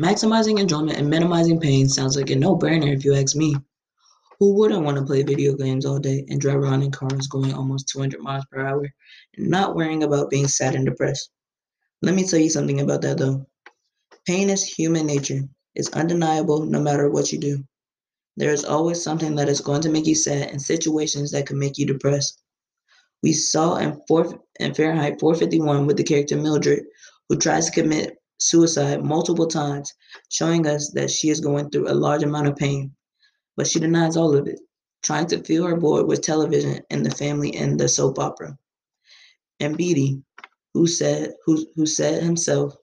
Maximizing enjoyment and minimizing pain sounds like a no-brainer if you ask me. Who wouldn't want to play video games all day and drive around in cars going almost 200 miles per hour and not worrying about being sad and depressed? Let me tell you something about that though. Pain is human nature. It's undeniable no matter what you do. There is always something that is going to make you sad and situations that could make you depressed. We saw in, four, in Fahrenheit 451 with the character Mildred, who tries to commit suicide multiple times, showing us that she is going through a large amount of pain. But she denies all of it, trying to fill her board with television and the family and the soap opera. And Beatty, who said who who said himself,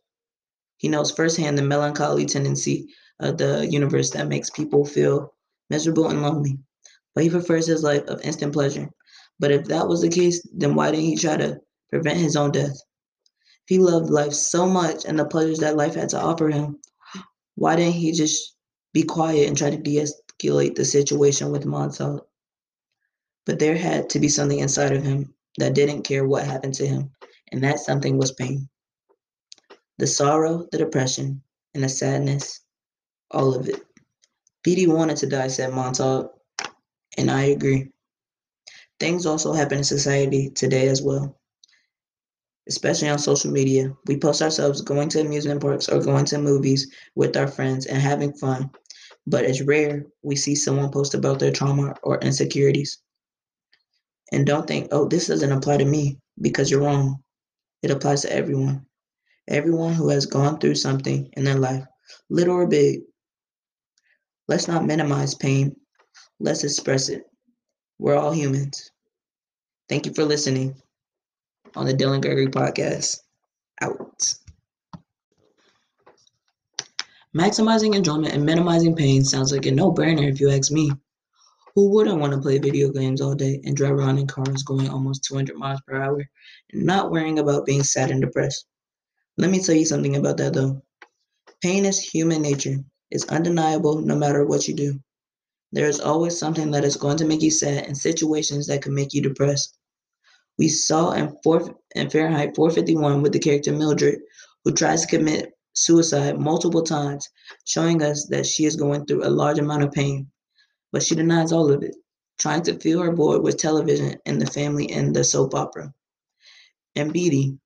he knows firsthand the melancholy tendency of the universe that makes people feel miserable and lonely. But he prefers his life of instant pleasure. But if that was the case, then why didn't he try to prevent his own death? He loved life so much and the pleasures that life had to offer him, why didn't he just be quiet and try to de escalate the situation with Montag? But there had to be something inside of him that didn't care what happened to him, and that something was pain. The sorrow, the depression, and the sadness, all of it. Beatty wanted to die, said Montag, and I agree. Things also happen in society today as well especially on social media. We post ourselves going to amusement parks or going to movies with our friends and having fun, but it's rare we see someone post about their trauma or insecurities. And don't think, oh, this doesn't apply to me because you're wrong. It applies to everyone. Everyone who has gone through something in their life, little or big. Let's not minimize pain. Let's express it. We're all humans. Thank you for listening on the Dylan Gregory podcast. Out. Maximizing enjoyment and minimizing pain sounds like a no brainer if you ask me. Who wouldn't want to play video games all day and drive around in cars going almost 200 miles per hour and not worrying about being sad and depressed? Let me tell you something about that though. Pain is human nature. It's undeniable no matter what you do. There is always something that is going to make you sad and situations that could make you depressed. We saw in, four, in Fahrenheit 451 with the character Mildred, who tries to commit suicide multiple times, showing us that she is going through a large amount of pain. But she denies all of it, trying to fill her board with television and the family and the soap opera. And Beatty,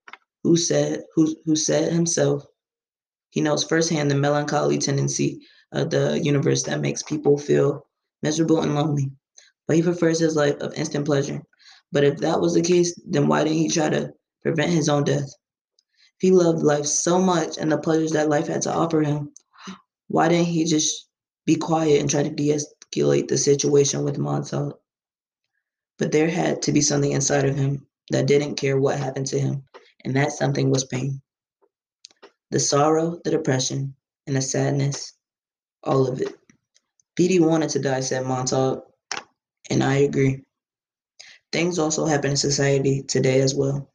who said who who said himself, he knows firsthand the melancholy tendency of the universe that makes people feel miserable and lonely. But he prefers his life of instant pleasure but if that was the case, then why didn't he try to prevent his own death? If he loved life so much and the pleasures that life had to offer him, why didn't he just be quiet and try to de escalate the situation with Montag? But there had to be something inside of him that didn't care what happened to him, and that something was pain. The sorrow, the depression, and the sadness, all of it. Beatty wanted to die, said Montag, and I agree. Things also happen in society today as well,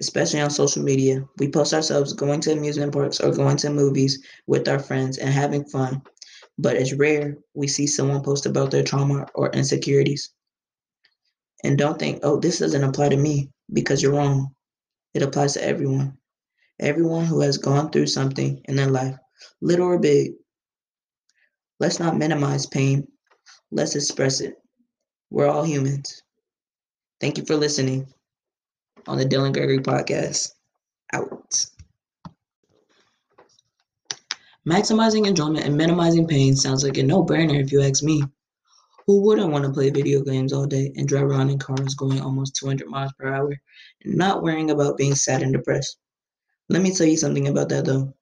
especially on social media. We post ourselves going to amusement parks or going to movies with our friends and having fun, but it's rare we see someone post about their trauma or insecurities. And don't think, oh, this doesn't apply to me because you're wrong. It applies to everyone. Everyone who has gone through something in their life, little or big. Let's not minimize pain. Let's express it. We're all humans. Thank you for listening on the Dylan Gregory podcast. Out. Maximizing enjoyment and minimizing pain sounds like a no brainer if you ask me. Who wouldn't want to play video games all day and drive around in cars going almost 200 miles per hour and not worrying about being sad and depressed? Let me tell you something about that though.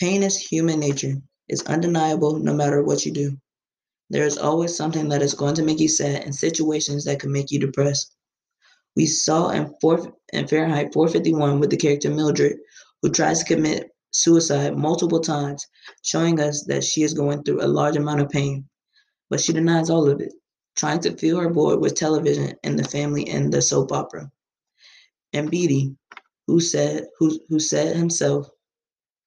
Pain is human nature. It's undeniable no matter what you do. There is always something that is going to make you sad and situations that could make you depressed. We saw in, four, in Fahrenheit 451 with the character Mildred, who tries to commit suicide multiple times, showing us that she is going through a large amount of pain. But she denies all of it, trying to fill her void with television and the family and the soap opera. And Beatty, who said who who said himself,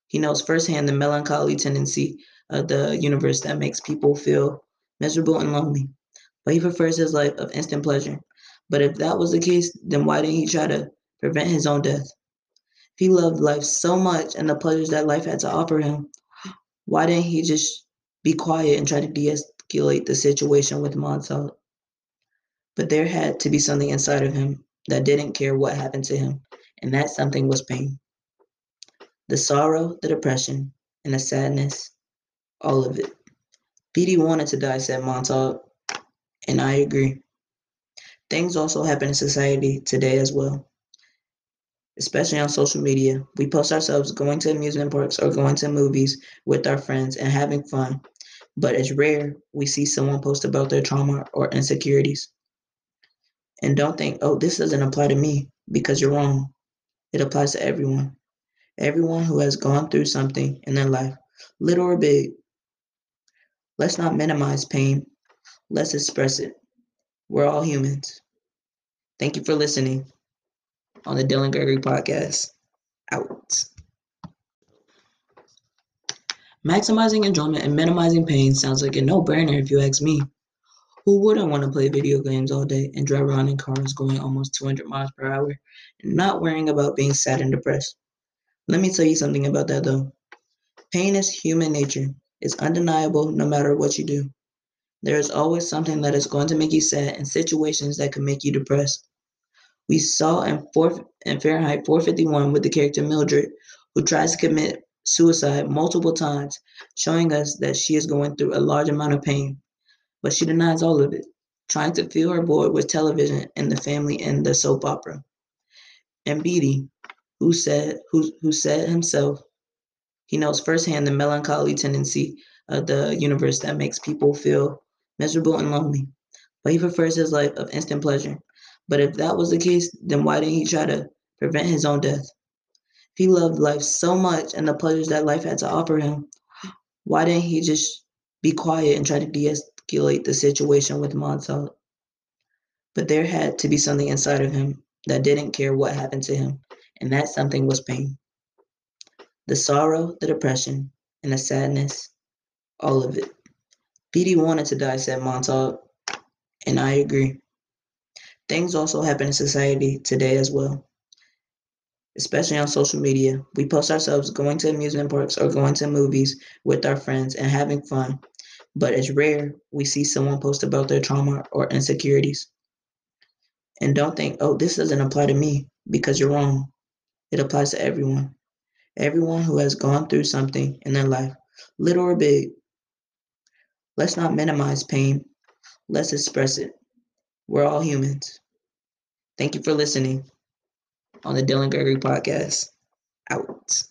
he knows firsthand the melancholy tendency of the universe that makes people feel miserable and lonely. But he prefers his life of instant pleasure. But if that was the case, then why didn't he try to prevent his own death? he loved life so much and the pleasures that life had to offer him, why didn't he just be quiet and try to de escalate the situation with Montag? But there had to be something inside of him that didn't care what happened to him, and that something was pain. The sorrow, the depression, and the sadness, all of it. Beatty wanted to die, said Montag, and I agree. Things also happen in society today as well especially on social media. We post ourselves going to amusement parks or going to movies with our friends and having fun, but it's rare we see someone post about their trauma or insecurities. And don't think, oh, this doesn't apply to me because you're wrong. It applies to everyone. Everyone who has gone through something in their life, little or big. Let's not minimize pain. Let's express it. We're all humans. Thank you for listening on the Dylan Gregory podcast. Out. Maximizing enjoyment and minimizing pain sounds like a no brainer if you ask me. Who wouldn't want to play video games all day and drive around in cars going almost 200 miles per hour and not worrying about being sad and depressed? Let me tell you something about that though. Pain is human nature. It's undeniable no matter what you do. There is always something that is going to make you sad and situations that can make you depressed. We saw in, four, in Fahrenheit 451 with the character Mildred, who tries to commit suicide multiple times, showing us that she is going through a large amount of pain, but she denies all of it, trying to fill her void with television and the family and the soap opera. And Beatty, who said who who said himself, he knows firsthand the melancholy tendency of the universe that makes people feel miserable and lonely. But he prefers his life of instant pleasure, but if that was the case, then why didn't he try to prevent his own death? If he loved life so much and the pleasures that life had to offer him, why didn't he just be quiet and try to de escalate the situation with Montag? But there had to be something inside of him that didn't care what happened to him, and that something was pain. The sorrow, the depression, and the sadness, all of it. Beatty wanted to die, said Montag, and I agree. Things also happen in society today as well, especially on social media. We post ourselves going to amusement parks or going to movies with our friends and having fun, but it's rare we see someone post about their trauma or insecurities. And don't think, oh, this doesn't apply to me because you're wrong. It applies to everyone. Everyone who has gone through something in their life, little or big. Let's not minimize pain. Let's express it. We're all humans. Thank you for listening on the Dylan Gregory podcast. Out.